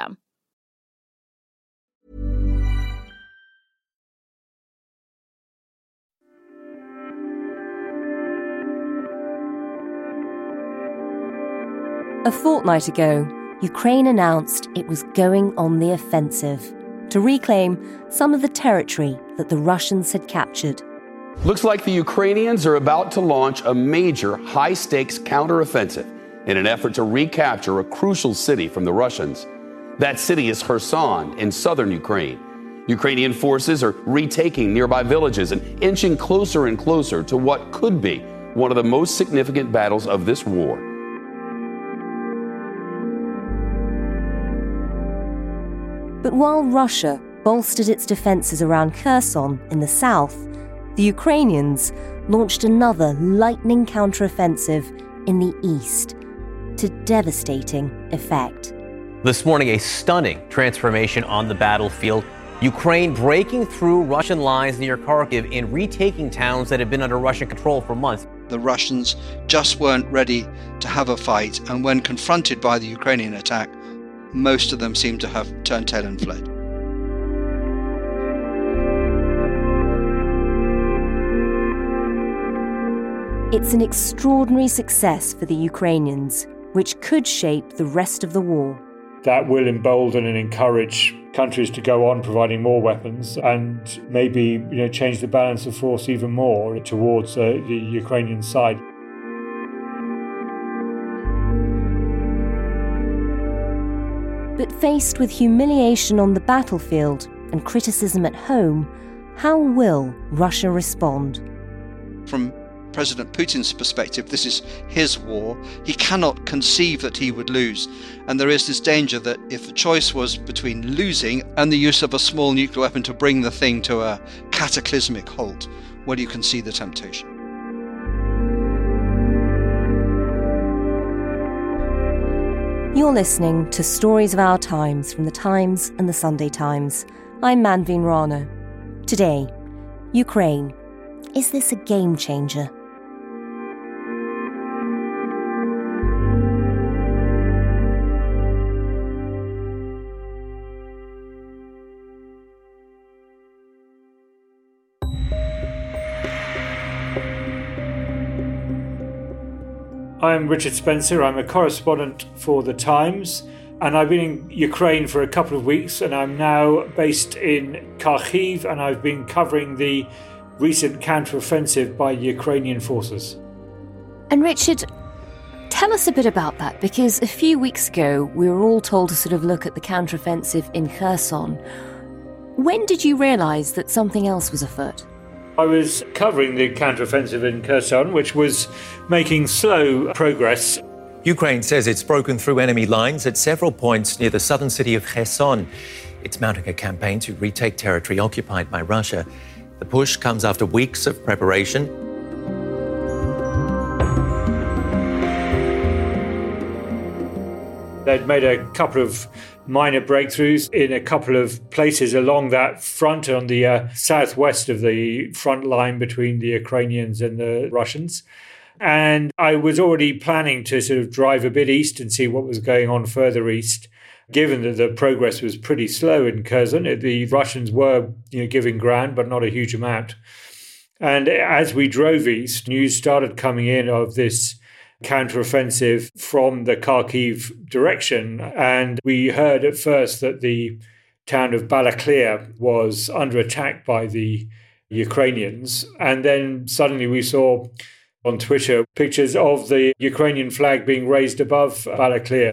system. A fortnight ago, Ukraine announced it was going on the offensive to reclaim some of the territory that the Russians had captured. Looks like the Ukrainians are about to launch a major high stakes counteroffensive in an effort to recapture a crucial city from the Russians. That city is Kherson in southern Ukraine. Ukrainian forces are retaking nearby villages and inching closer and closer to what could be one of the most significant battles of this war. But while Russia bolstered its defences around Kherson in the south, the Ukrainians launched another lightning counteroffensive in the east to devastating effect. This morning, a stunning transformation on the battlefield. Ukraine breaking through Russian lines near Kharkiv and retaking towns that had been under Russian control for months. The Russians just weren't ready to have a fight, and when confronted by the Ukrainian attack, most of them seemed to have turned tail and fled. It's an extraordinary success for the Ukrainians, which could shape the rest of the war that will embolden and encourage countries to go on providing more weapons and maybe you know change the balance of force even more towards uh, the Ukrainian side. But faced with humiliation on the battlefield and criticism at home, how will Russia respond? From President Putin's perspective, this is his war. He cannot conceive that he would lose. And there is this danger that if the choice was between losing and the use of a small nuclear weapon to bring the thing to a cataclysmic halt, well, you can see the temptation. You're listening to Stories of Our Times from the Times and the Sunday Times. I'm Manveen Rana. Today, Ukraine. Is this a game changer? I'm Richard Spencer. I'm a correspondent for The Times, and I've been in Ukraine for a couple of weeks, and I'm now based in Kharkiv, and I've been covering the recent counteroffensive by Ukrainian forces. And Richard, tell us a bit about that, because a few weeks ago we were all told to sort of look at the counteroffensive in Kherson. When did you realise that something else was afoot? I was covering the counteroffensive in Kherson, which was making slow progress. Ukraine says it's broken through enemy lines at several points near the southern city of Kherson. It's mounting a campaign to retake territory occupied by Russia. The push comes after weeks of preparation. They'd made a couple of minor breakthroughs in a couple of places along that front on the uh, southwest of the front line between the Ukrainians and the Russians. And I was already planning to sort of drive a bit east and see what was going on further east, given that the progress was pretty slow in Kherson. The Russians were you know, giving ground, but not a huge amount. And as we drove east, news started coming in of this counteroffensive from the Kharkiv direction. And we heard at first that the town of Balaklia was under attack by the Ukrainians. And then suddenly we saw on Twitter pictures of the Ukrainian flag being raised above Balaklia.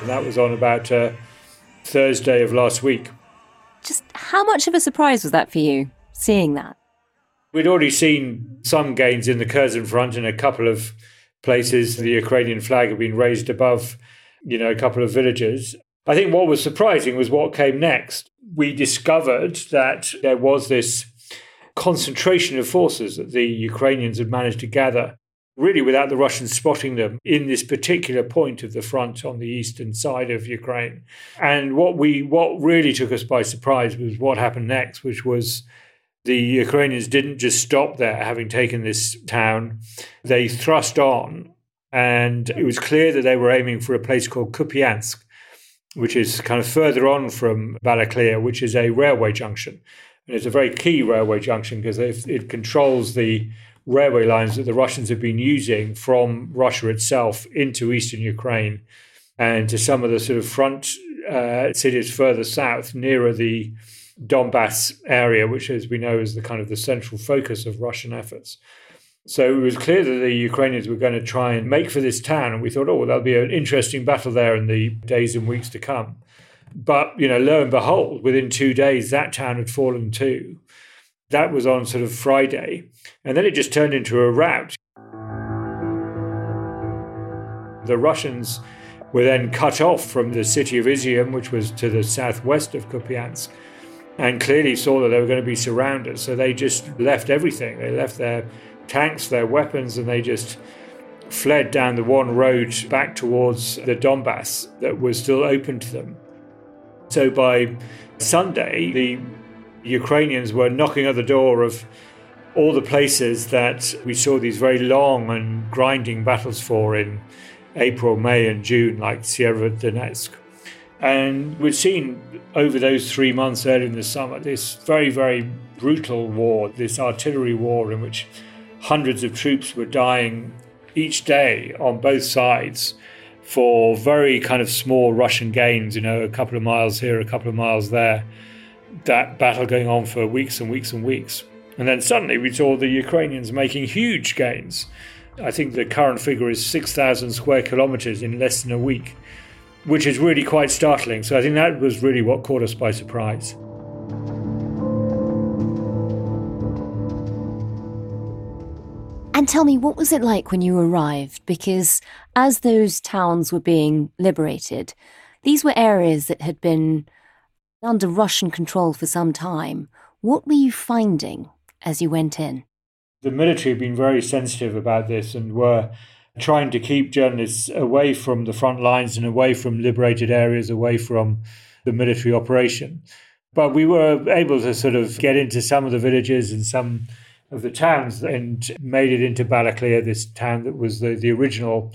And that was on about uh, Thursday of last week. Just how much of a surprise was that for you, seeing that? We'd already seen some gains in the Kherson front in a couple of places. The Ukrainian flag had been raised above, you know, a couple of villages. I think what was surprising was what came next. We discovered that there was this concentration of forces that the Ukrainians had managed to gather really without the Russians spotting them in this particular point of the front on the eastern side of Ukraine. And what we what really took us by surprise was what happened next, which was the Ukrainians didn't just stop there having taken this town. They thrust on and it was clear that they were aiming for a place called Kupiansk, which is kind of further on from Balaklia, which is a railway junction. And it's a very key railway junction because it, it controls the railway lines that the Russians have been using from Russia itself into eastern Ukraine and to some of the sort of front uh, cities further south, nearer the Donbass area, which, as we know, is the kind of the central focus of Russian efforts. So it was clear that the Ukrainians were going to try and make for this town, and we thought, oh, well, there'll be an interesting battle there in the days and weeks to come. But you know, lo and behold, within two days, that town had fallen too. That was on sort of Friday. And then it just turned into a rout. The Russians were then cut off from the city of Izium, which was to the southwest of Kupiansk, and clearly saw that they were going to be surrounded. So they just left everything. They left their tanks, their weapons, and they just fled down the one road back towards the Donbass that was still open to them. So by Sunday, the Ukrainians were knocking at the door of all the places that we saw these very long and grinding battles for in April, May, and June, like Severodonetsk. And we'd seen over those three months early in the summer this very, very brutal war, this artillery war in which hundreds of troops were dying each day on both sides for very kind of small Russian gains, you know, a couple of miles here, a couple of miles there. That battle going on for weeks and weeks and weeks. And then suddenly we saw the Ukrainians making huge gains. I think the current figure is 6,000 square kilometers in less than a week, which is really quite startling. So I think that was really what caught us by surprise. And tell me, what was it like when you arrived? Because as those towns were being liberated, these were areas that had been under Russian control for some time. What were you finding? as you went in? The military had been very sensitive about this and were trying to keep journalists away from the front lines and away from liberated areas, away from the military operation. But we were able to sort of get into some of the villages and some of the towns and made it into Balaklia, this town that was the, the original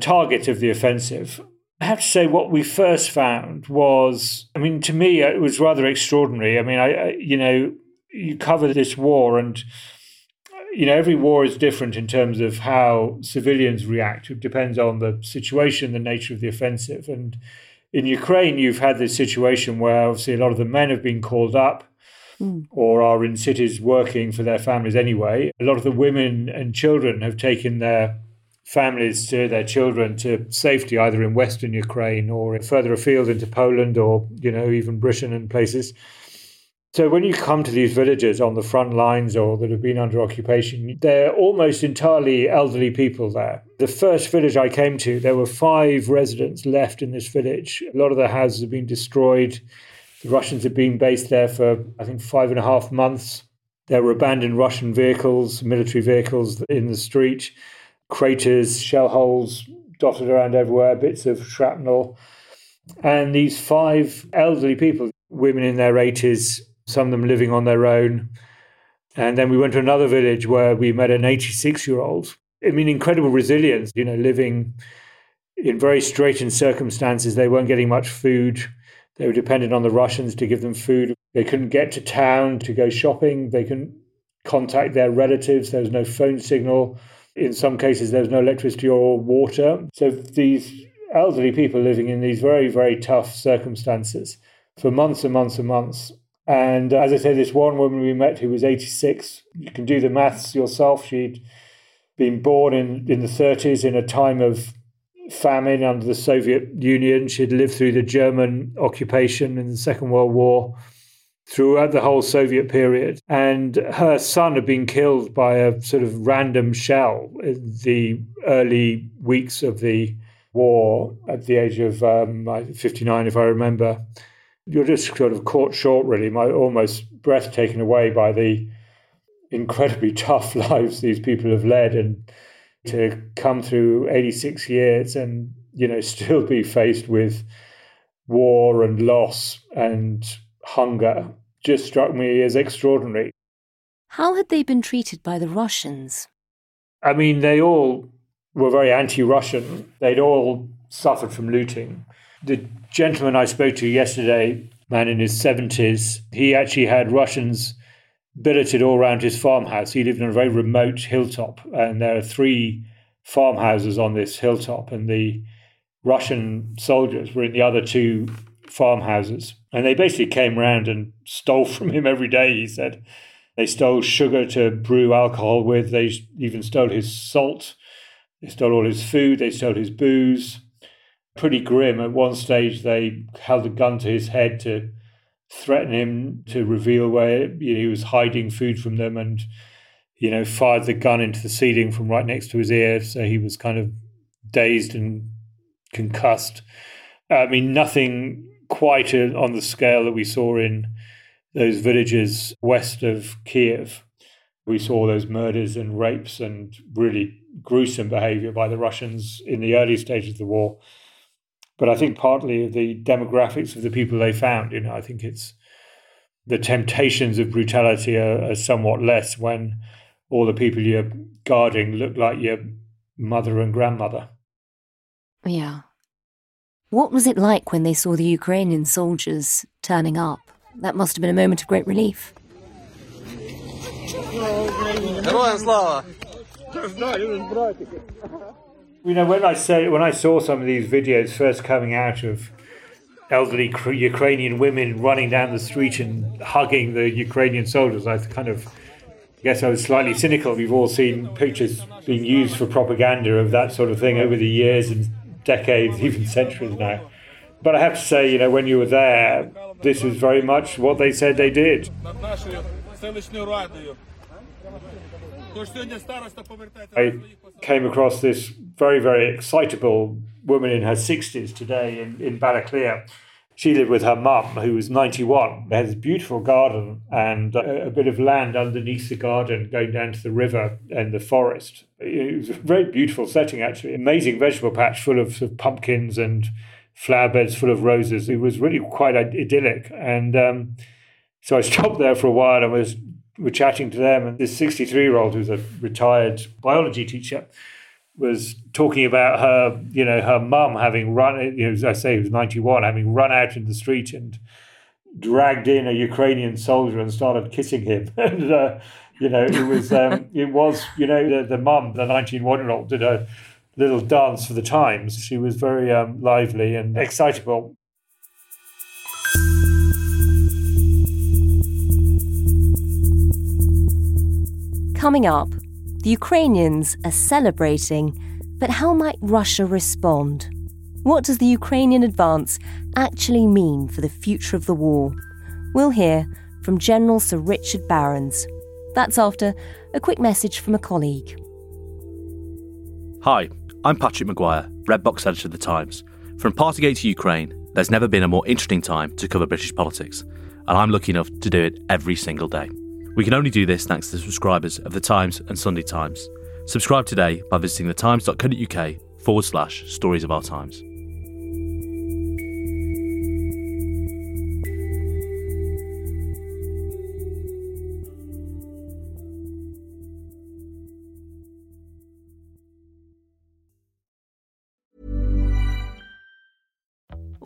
target of the offensive. I have to say, what we first found was, I mean, to me, it was rather extraordinary. I mean, I, I you know, you cover this war and you know every war is different in terms of how civilians react it depends on the situation the nature of the offensive and in ukraine you've had this situation where obviously a lot of the men have been called up mm. or are in cities working for their families anyway a lot of the women and children have taken their families to their children to safety either in western ukraine or further afield into poland or you know even britain and places so when you come to these villages on the front lines or that have been under occupation, they're almost entirely elderly people there. The first village I came to, there were five residents left in this village. A lot of the houses have been destroyed. The Russians have been based there for, I think, five and a half months. There were abandoned Russian vehicles, military vehicles in the street, craters, shell holes dotted around everywhere, bits of shrapnel. And these five elderly people, women in their 80s, some of them living on their own. And then we went to another village where we met an 86 year old. I mean, incredible resilience, you know, living in very straitened circumstances. They weren't getting much food. They were dependent on the Russians to give them food. They couldn't get to town to go shopping. They couldn't contact their relatives. There was no phone signal. In some cases, there was no electricity or water. So these elderly people living in these very, very tough circumstances for months and months and months. And uh, as I said, this one woman we met who was 86, you can do the maths yourself. She'd been born in, in the 30s in a time of famine under the Soviet Union. She'd lived through the German occupation in the Second World War throughout the whole Soviet period. And her son had been killed by a sort of random shell in the early weeks of the war at the age of um, 59, if I remember. You're just sort of caught short, really, my almost breath taken away by the incredibly tough lives these people have led and to come through 86 years and you know still be faced with war and loss and hunger just struck me as extraordinary. How had they been treated by the Russians? I mean, they all were very anti Russian. They'd all suffered from looting. The gentleman I spoke to yesterday, man in his 70s, he actually had Russians billeted all around his farmhouse. He lived on a very remote hilltop, and there are three farmhouses on this hilltop, and the Russian soldiers were in the other two farmhouses. And they basically came around and stole from him every day, he said. They stole sugar to brew alcohol with, they even stole his salt, they stole all his food, they stole his booze. Pretty grim. At one stage, they held a gun to his head to threaten him to reveal where you know, he was hiding food from them and you know fired the gun into the ceiling from right next to his ear so he was kind of dazed and concussed i mean nothing quite on the scale that we saw in those villages west of kiev we saw those murders and rapes and really gruesome behavior by the russians in the early stages of the war but I think partly of the demographics of the people they found. You know, I think it's the temptations of brutality are, are somewhat less when all the people you're guarding look like your mother and grandmother. Yeah. What was it like when they saw the Ukrainian soldiers turning up? That must have been a moment of great relief. You know, when I say when I saw some of these videos first coming out of elderly Ukrainian women running down the street and hugging the Ukrainian soldiers, I kind of I guess I was slightly cynical. We've all seen pictures being used for propaganda of that sort of thing over the years and decades, even centuries now. But I have to say, you know, when you were there, this is very much what they said they did. I came across this very, very excitable woman in her 60s today in, in Balaklia. She lived with her mum, who was 91. They had beautiful garden and a, a, bit of land underneath the garden going down to the river and the forest. It was a very beautiful setting, actually. Amazing vegetable patch full of, of pumpkins and flower beds full of roses. It was really quite idyllic. And um, so I stopped there for a while and was were chatting to them, and this 63 year old who's a retired biology teacher was talking about her, you know, her mum having run, you know, as I say, he was 91, having run out in the street and dragged in a Ukrainian soldier and started kissing him. and, uh, you know, it was, um, it was, you know, the, the mum, the 91 year old, did a little dance for the times. She was very um, lively and excitable. Coming up, the Ukrainians are celebrating, but how might Russia respond? What does the Ukrainian advance actually mean for the future of the war? We'll hear from General Sir Richard Barrons. That's after a quick message from a colleague. Hi, I'm Patrick Maguire, Red Box editor of The Times. From Partygate to Ukraine, there's never been a more interesting time to cover British politics, and I'm lucky enough to do it every single day. We can only do this thanks to the subscribers of The Times and Sunday Times. Subscribe today by visiting thetimes.co.uk forward slash stories of our times.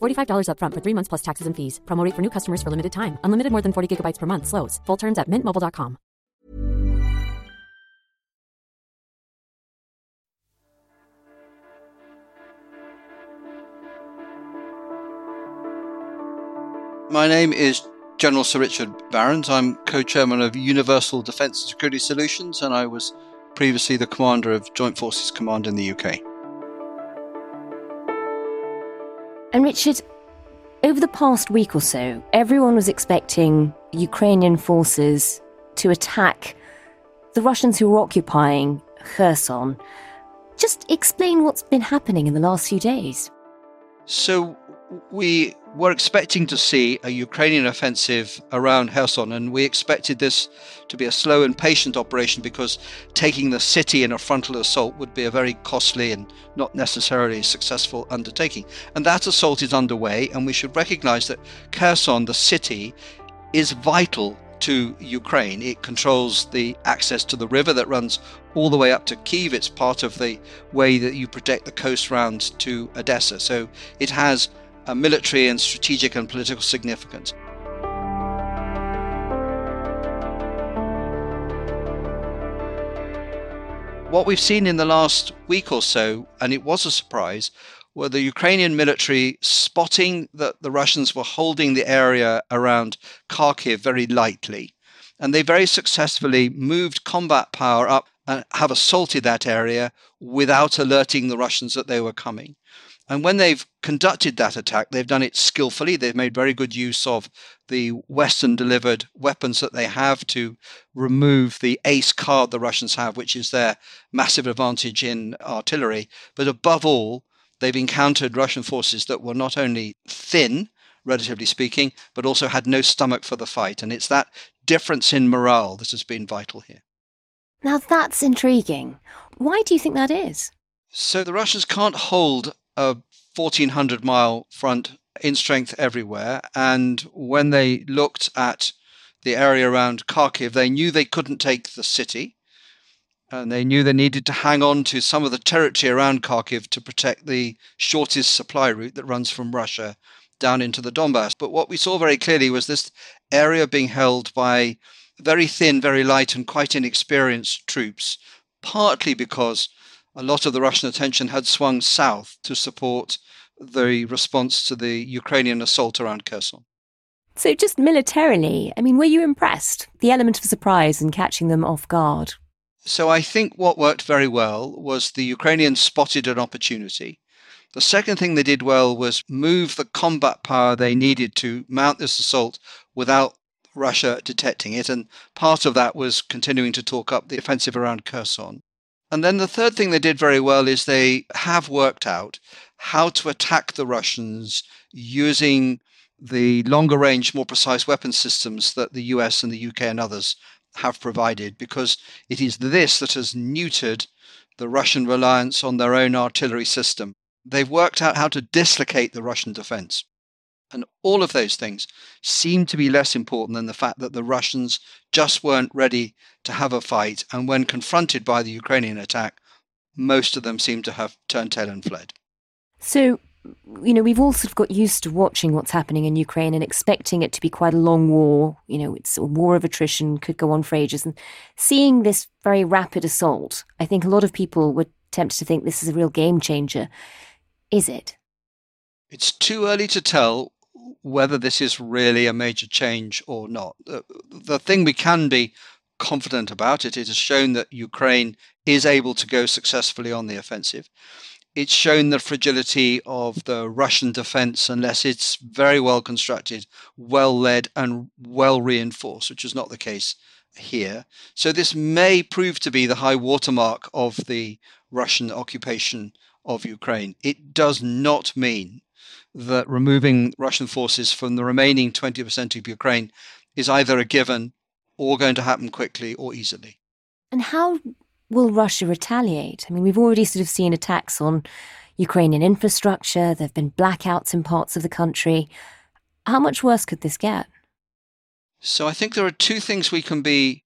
$45 upfront for three months plus taxes and fees. Promo rate for new customers for limited time. Unlimited more than 40 gigabytes per month. Slows. Full terms at mintmobile.com. My name is General Sir Richard Barrons. I'm co-chairman of Universal Defence and Security Solutions, and I was previously the commander of Joint Forces Command in the UK. And Richard, over the past week or so, everyone was expecting Ukrainian forces to attack the Russians who were occupying Kherson. Just explain what's been happening in the last few days. So we were expecting to see a Ukrainian offensive around Kherson, and we expected this to be a slow and patient operation because taking the city in a frontal assault would be a very costly and not necessarily successful undertaking. And that assault is underway, and we should recognize that Kherson, the city, is vital to Ukraine. It controls the access to the river that runs all the way up to Kiev. It's part of the way that you protect the coast round to Odessa. So it has a military and strategic and political significance. What we've seen in the last week or so, and it was a surprise, were the Ukrainian military spotting that the Russians were holding the area around Kharkiv very lightly. And they very successfully moved combat power up and have assaulted that area without alerting the Russians that they were coming. And when they've conducted that attack, they've done it skillfully. They've made very good use of the Western delivered weapons that they have to remove the ace card the Russians have, which is their massive advantage in artillery. But above all, they've encountered Russian forces that were not only thin, relatively speaking, but also had no stomach for the fight. And it's that difference in morale that has been vital here. Now that's intriguing. Why do you think that is? So the Russians can't hold a 1400 mile front in strength everywhere. And when they looked at the area around Kharkiv, they knew they couldn't take the city. And they knew they needed to hang on to some of the territory around Kharkiv to protect the shortest supply route that runs from Russia down into the Donbass. But what we saw very clearly was this area being held by very thin, very light, and quite inexperienced troops, partly because a lot of the Russian attention had swung south to support the response to the Ukrainian assault around Kherson. So, just militarily, I mean, were you impressed? The element of surprise and catching them off guard? So, I think what worked very well was the Ukrainians spotted an opportunity. The second thing they did well was move the combat power they needed to mount this assault without Russia detecting it. And part of that was continuing to talk up the offensive around Kherson. And then the third thing they did very well is they have worked out how to attack the Russians using the longer range, more precise weapon systems that the US and the UK and others have provided, because it is this that has neutered the Russian reliance on their own artillery system. They've worked out how to dislocate the Russian defense. And all of those things seem to be less important than the fact that the Russians just weren't ready to have a fight. And when confronted by the Ukrainian attack, most of them seem to have turned tail and fled. So, you know, we've all sort of got used to watching what's happening in Ukraine and expecting it to be quite a long war. You know, it's a war of attrition, could go on for ages. And seeing this very rapid assault, I think a lot of people were tempted to think this is a real game changer. Is it? It's too early to tell whether this is really a major change or not. The, the thing we can be confident about it, it has shown that Ukraine is able to go successfully on the offensive. It's shown the fragility of the Russian defense unless it's very well constructed, well led, and well reinforced, which is not the case here. So this may prove to be the high watermark of the Russian occupation of Ukraine. It does not mean that removing Russian forces from the remaining 20% of Ukraine is either a given or going to happen quickly or easily. And how will Russia retaliate? I mean, we've already sort of seen attacks on Ukrainian infrastructure, there have been blackouts in parts of the country. How much worse could this get? So I think there are two things we can be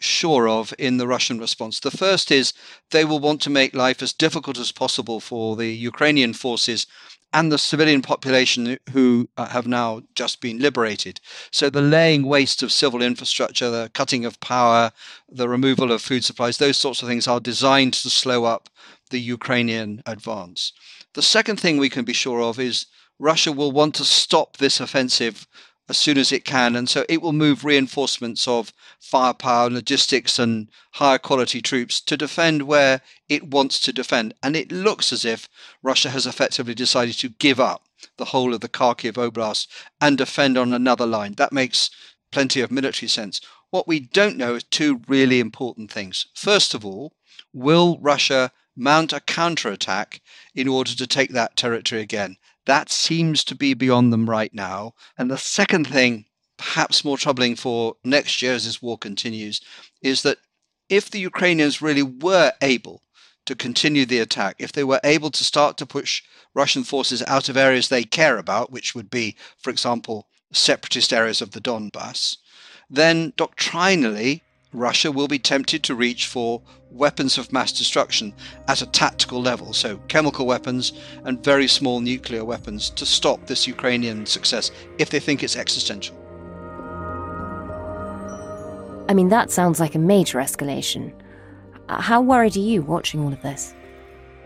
sure of in the Russian response. The first is they will want to make life as difficult as possible for the Ukrainian forces and the civilian population who uh, have now just been liberated. So the laying waste of civil infrastructure, the cutting of power, the removal of food supplies, those sorts of things are designed to slow up the Ukrainian advance. The second thing we can be sure of is Russia will want to stop this offensive as soon as it can. And so it will move reinforcements of firepower, logistics, and higher quality troops to defend where it wants to defend. And it looks as if Russia has effectively decided to give up the whole of the Kharkiv Oblast and defend on another line. That makes plenty of military sense. What we don't know is two really important things. First of all, will Russia mount a counterattack in order to take that territory again? That seems to be beyond them right now. And the second thing, perhaps more troubling for next year as this war continues, is that if the Ukrainians really were able to continue the attack, if they were able to start to push Russian forces out of areas they care about, which would be, for example, separatist areas of the Donbass, then doctrinally Russia will be tempted to reach for weapons of mass destruction at a tactical level, so chemical weapons and very small nuclear weapons, to stop this Ukrainian success if they think it's existential. I mean, that sounds like a major escalation. Uh, how worried are you watching all of this?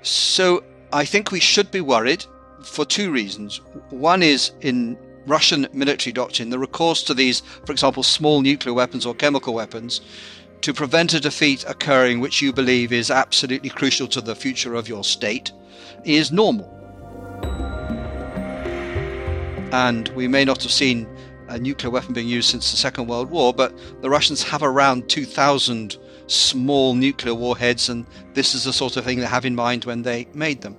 So, I think we should be worried for two reasons. One is in Russian military doctrine, the recourse to these, for example, small nuclear weapons or chemical weapons, to prevent a defeat occurring which you believe is absolutely crucial to the future of your state, is normal. And we may not have seen a nuclear weapon being used since the Second World War, but the Russians have around 2,000 small nuclear warheads, and this is the sort of thing they have in mind when they made them.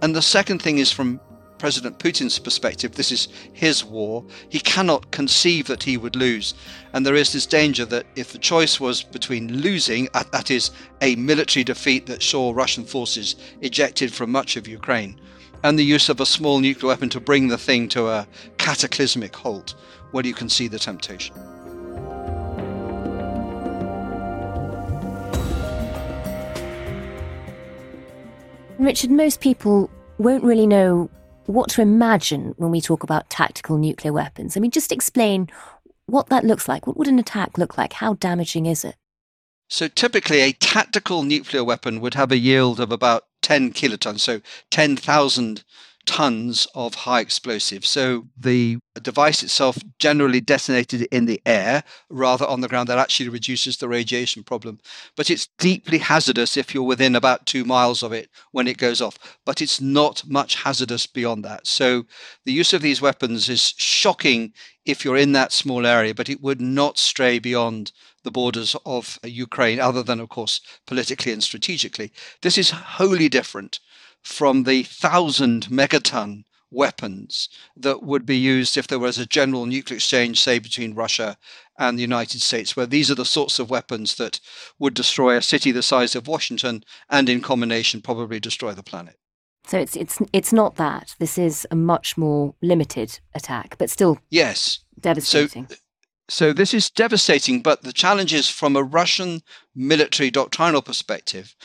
And the second thing is from President Putin's perspective, this is his war. He cannot conceive that he would lose. And there is this danger that if the choice was between losing, that is, a military defeat that saw Russian forces ejected from much of Ukraine, and the use of a small nuclear weapon to bring the thing to a cataclysmic halt, well, you can see the temptation. Richard, most people won't really know what to imagine when we talk about tactical nuclear weapons. I mean, just explain what that looks like. What would an attack look like? How damaging is it? So, typically, a tactical nuclear weapon would have a yield of about 10 kilotons, so 10,000 tons of high explosive. So the device itself generally detonated in the air rather on the ground. That actually reduces the radiation problem. But it's deeply hazardous if you're within about two miles of it when it goes off. But it's not much hazardous beyond that. So the use of these weapons is shocking if you're in that small area, but it would not stray beyond the borders of Ukraine, other than, of course, politically and strategically. This is wholly different from the thousand megaton weapons that would be used if there was a general nuclear exchange, say, between Russia and the United States, where these are the sorts of weapons that would destroy a city the size of Washington and, in combination, probably destroy the planet. So it's it's it's not that. This is a much more limited attack, but still yes devastating. So, so this is devastating, but the challenge is from a Russian military doctrinal perspective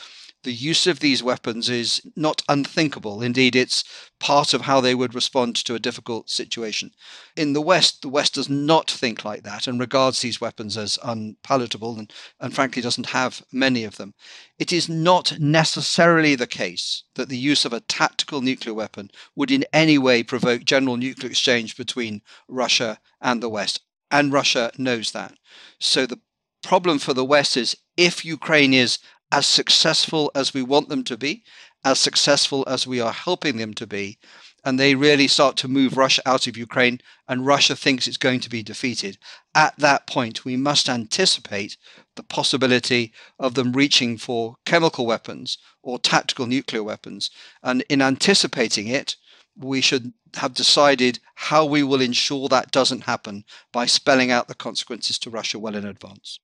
the use of these weapons is not unthinkable. Indeed, it's part of how they would respond to a difficult situation. In the West, the West does not think like that and regards these weapons as unpalatable and, and frankly doesn't have many of them. It is not necessarily the case that the use of a tactical nuclear weapon would in any way provoke general nuclear exchange between Russia and the West. And Russia knows that. So the problem for the West is if Ukraine is as successful as we want them to be, as successful as we are helping them to be, and they really start to move Russia out of Ukraine, and Russia thinks it's going to be defeated. At that point, we must anticipate the possibility of them reaching for chemical weapons or tactical nuclear weapons. And in anticipating it, we should have decided how we will ensure that doesn't happen by spelling out the consequences to Russia well in advance.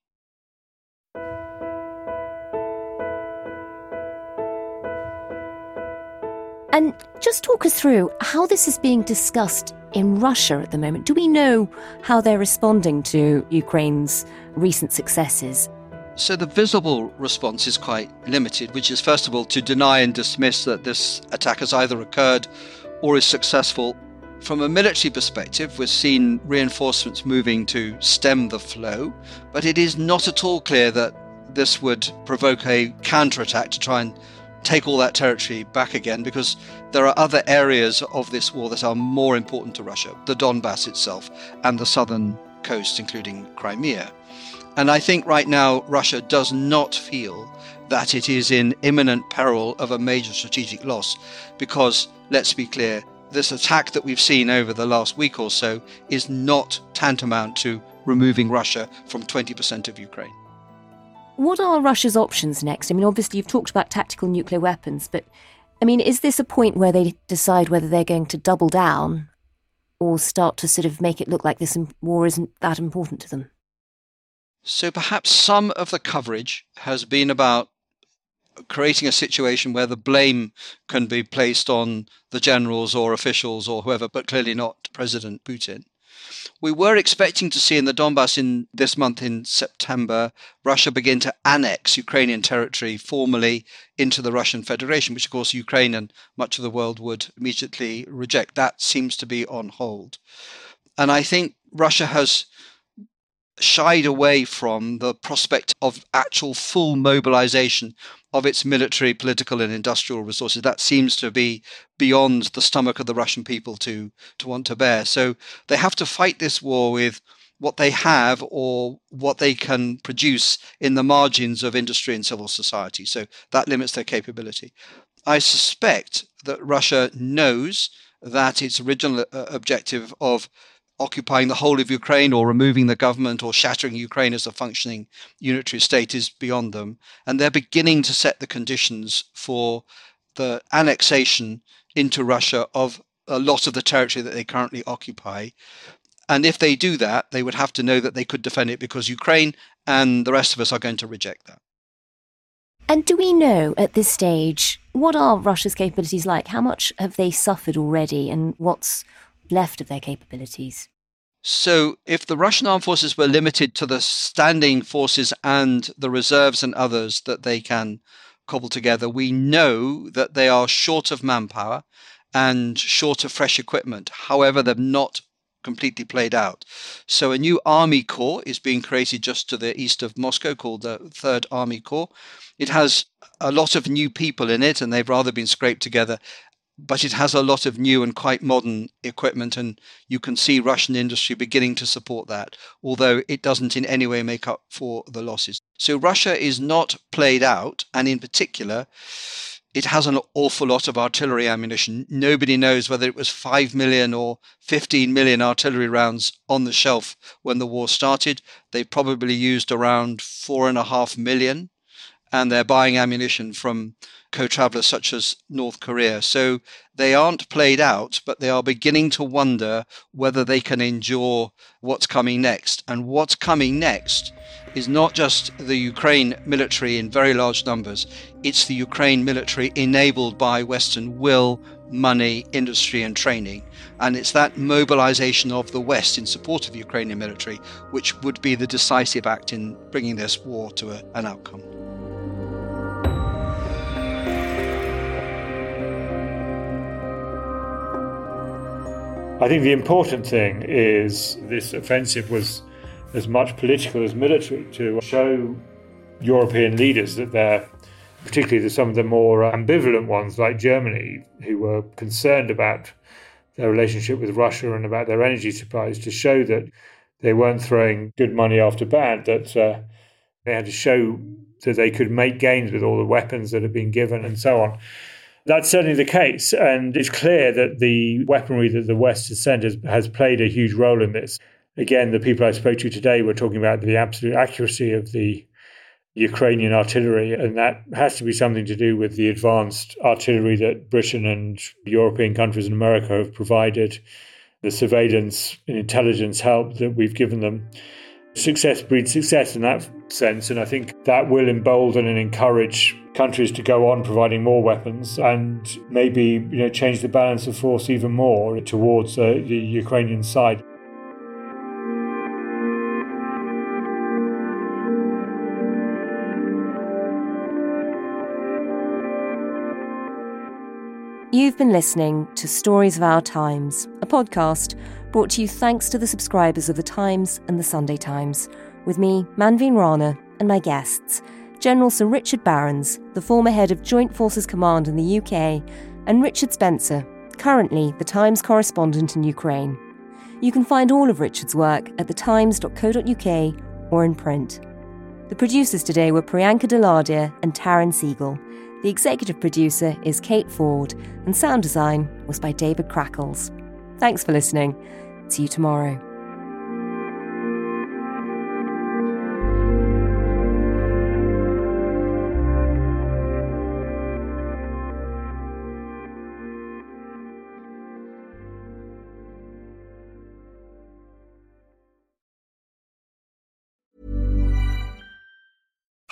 And just talk us through how this is being discussed in Russia at the moment. Do we know how they're responding to Ukraine's recent successes? So, the visible response is quite limited, which is first of all to deny and dismiss that this attack has either occurred or is successful. From a military perspective, we've seen reinforcements moving to stem the flow, but it is not at all clear that this would provoke a counterattack to try and take all that territory back again because there are other areas of this war that are more important to Russia the Donbass itself and the southern coast, including Crimea. And I think right now Russia does not feel that it is in imminent peril of a major strategic loss because, let's be clear, this attack that we've seen over the last week or so is not tantamount to removing Russia from 20% of Ukraine. What are Russia's options next? I mean, obviously, you've talked about tactical nuclear weapons, but I mean, is this a point where they decide whether they're going to double down or start to sort of make it look like this war isn't that important to them? So perhaps some of the coverage has been about creating a situation where the blame can be placed on the generals or officials or whoever, but clearly not President Putin. We were expecting to see in the Donbass in this month in September, Russia begin to annex Ukrainian territory formally into the Russian Federation, which of course Ukraine and much of the world would immediately reject. That seems to be on hold. And I think Russia has shied away from the prospect of actual full mobilization of its military, political, and industrial resources. That seems to be beyond the stomach of the Russian people to, to want to bear. So they have to fight this war with what they have or what they can produce in the margins of industry and civil society. So that limits their capability. I suspect that Russia knows that its original uh, objective of occupying the whole of Ukraine or removing the government or shattering Ukraine as a functioning unitary state is beyond them. And they're beginning to set the conditions for the annexation into Russia of a lot of the territory that they currently occupy. And if they do that, they would have to know that they could defend it because Ukraine and the rest of us are going to reject that. And do we know at this stage what are Russia's capabilities like? How much have they suffered already, and what's left of their capabilities? So, if the Russian armed forces were limited to the standing forces and the reserves and others that they can cobble together, we know that they are short of manpower and short of fresh equipment. However, they're not completely played out. So, a new army corps is being created just to the east of Moscow called the Third Army Corps. It has a lot of new people in it, and they've rather been scraped together but it has a lot of new and quite modern equipment, and you can see Russian industry beginning to support that, although it doesn't in any way make up for the losses. So Russia is not played out, and in particular, it has an awful lot of artillery ammunition. Nobody knows whether it was 5 million or 15 million artillery rounds on the shelf when the war started. They probably used around 4.5 million and they're buying ammunition from co travelers such as North Korea. So they aren't played out, but they are beginning to wonder whether they can endure what's coming next. And what's coming next is not just the Ukraine military in very large numbers, it's the Ukraine military enabled by Western will, money, industry, and training. And it's that mobilization of the West in support of the Ukrainian military which would be the decisive act in bringing this war to a, an outcome. I think the important thing is this offensive was as much political as military to show European leaders that they're, particularly some of the more ambivalent ones like Germany, who were concerned about their relationship with Russia and about their energy supplies, to show that they weren't throwing good money after bad, that uh, they had to show that they could make gains with all the weapons that had been given and so on. That's certainly the case. And it's clear that the weaponry that the West has sent has, has played a huge role in this. Again, the people I spoke to today were talking about the absolute accuracy of the Ukrainian artillery, and that has to be something to do with the advanced artillery that Britain and European countries and America have provided, the surveillance and intelligence help that we've given them. Success breeds success in that sense, and I think that will embolden and encourage countries to go on providing more weapons and maybe you know change the balance of force even more towards uh, the Ukrainian side. You've been listening to Stories of Our Times, a podcast brought to you thanks to the subscribers of The Times and The Sunday Times, with me, Manveen Rana, and my guests, General Sir Richard Barrons, the former head of Joint Forces Command in the UK, and Richard Spencer, currently the Times correspondent in Ukraine. You can find all of Richard's work at thetimes.co.uk or in print. The producers today were Priyanka Deladia and Taryn Siegel. The executive producer is Kate Ford, and sound design was by David Crackles. Thanks for listening. See you tomorrow.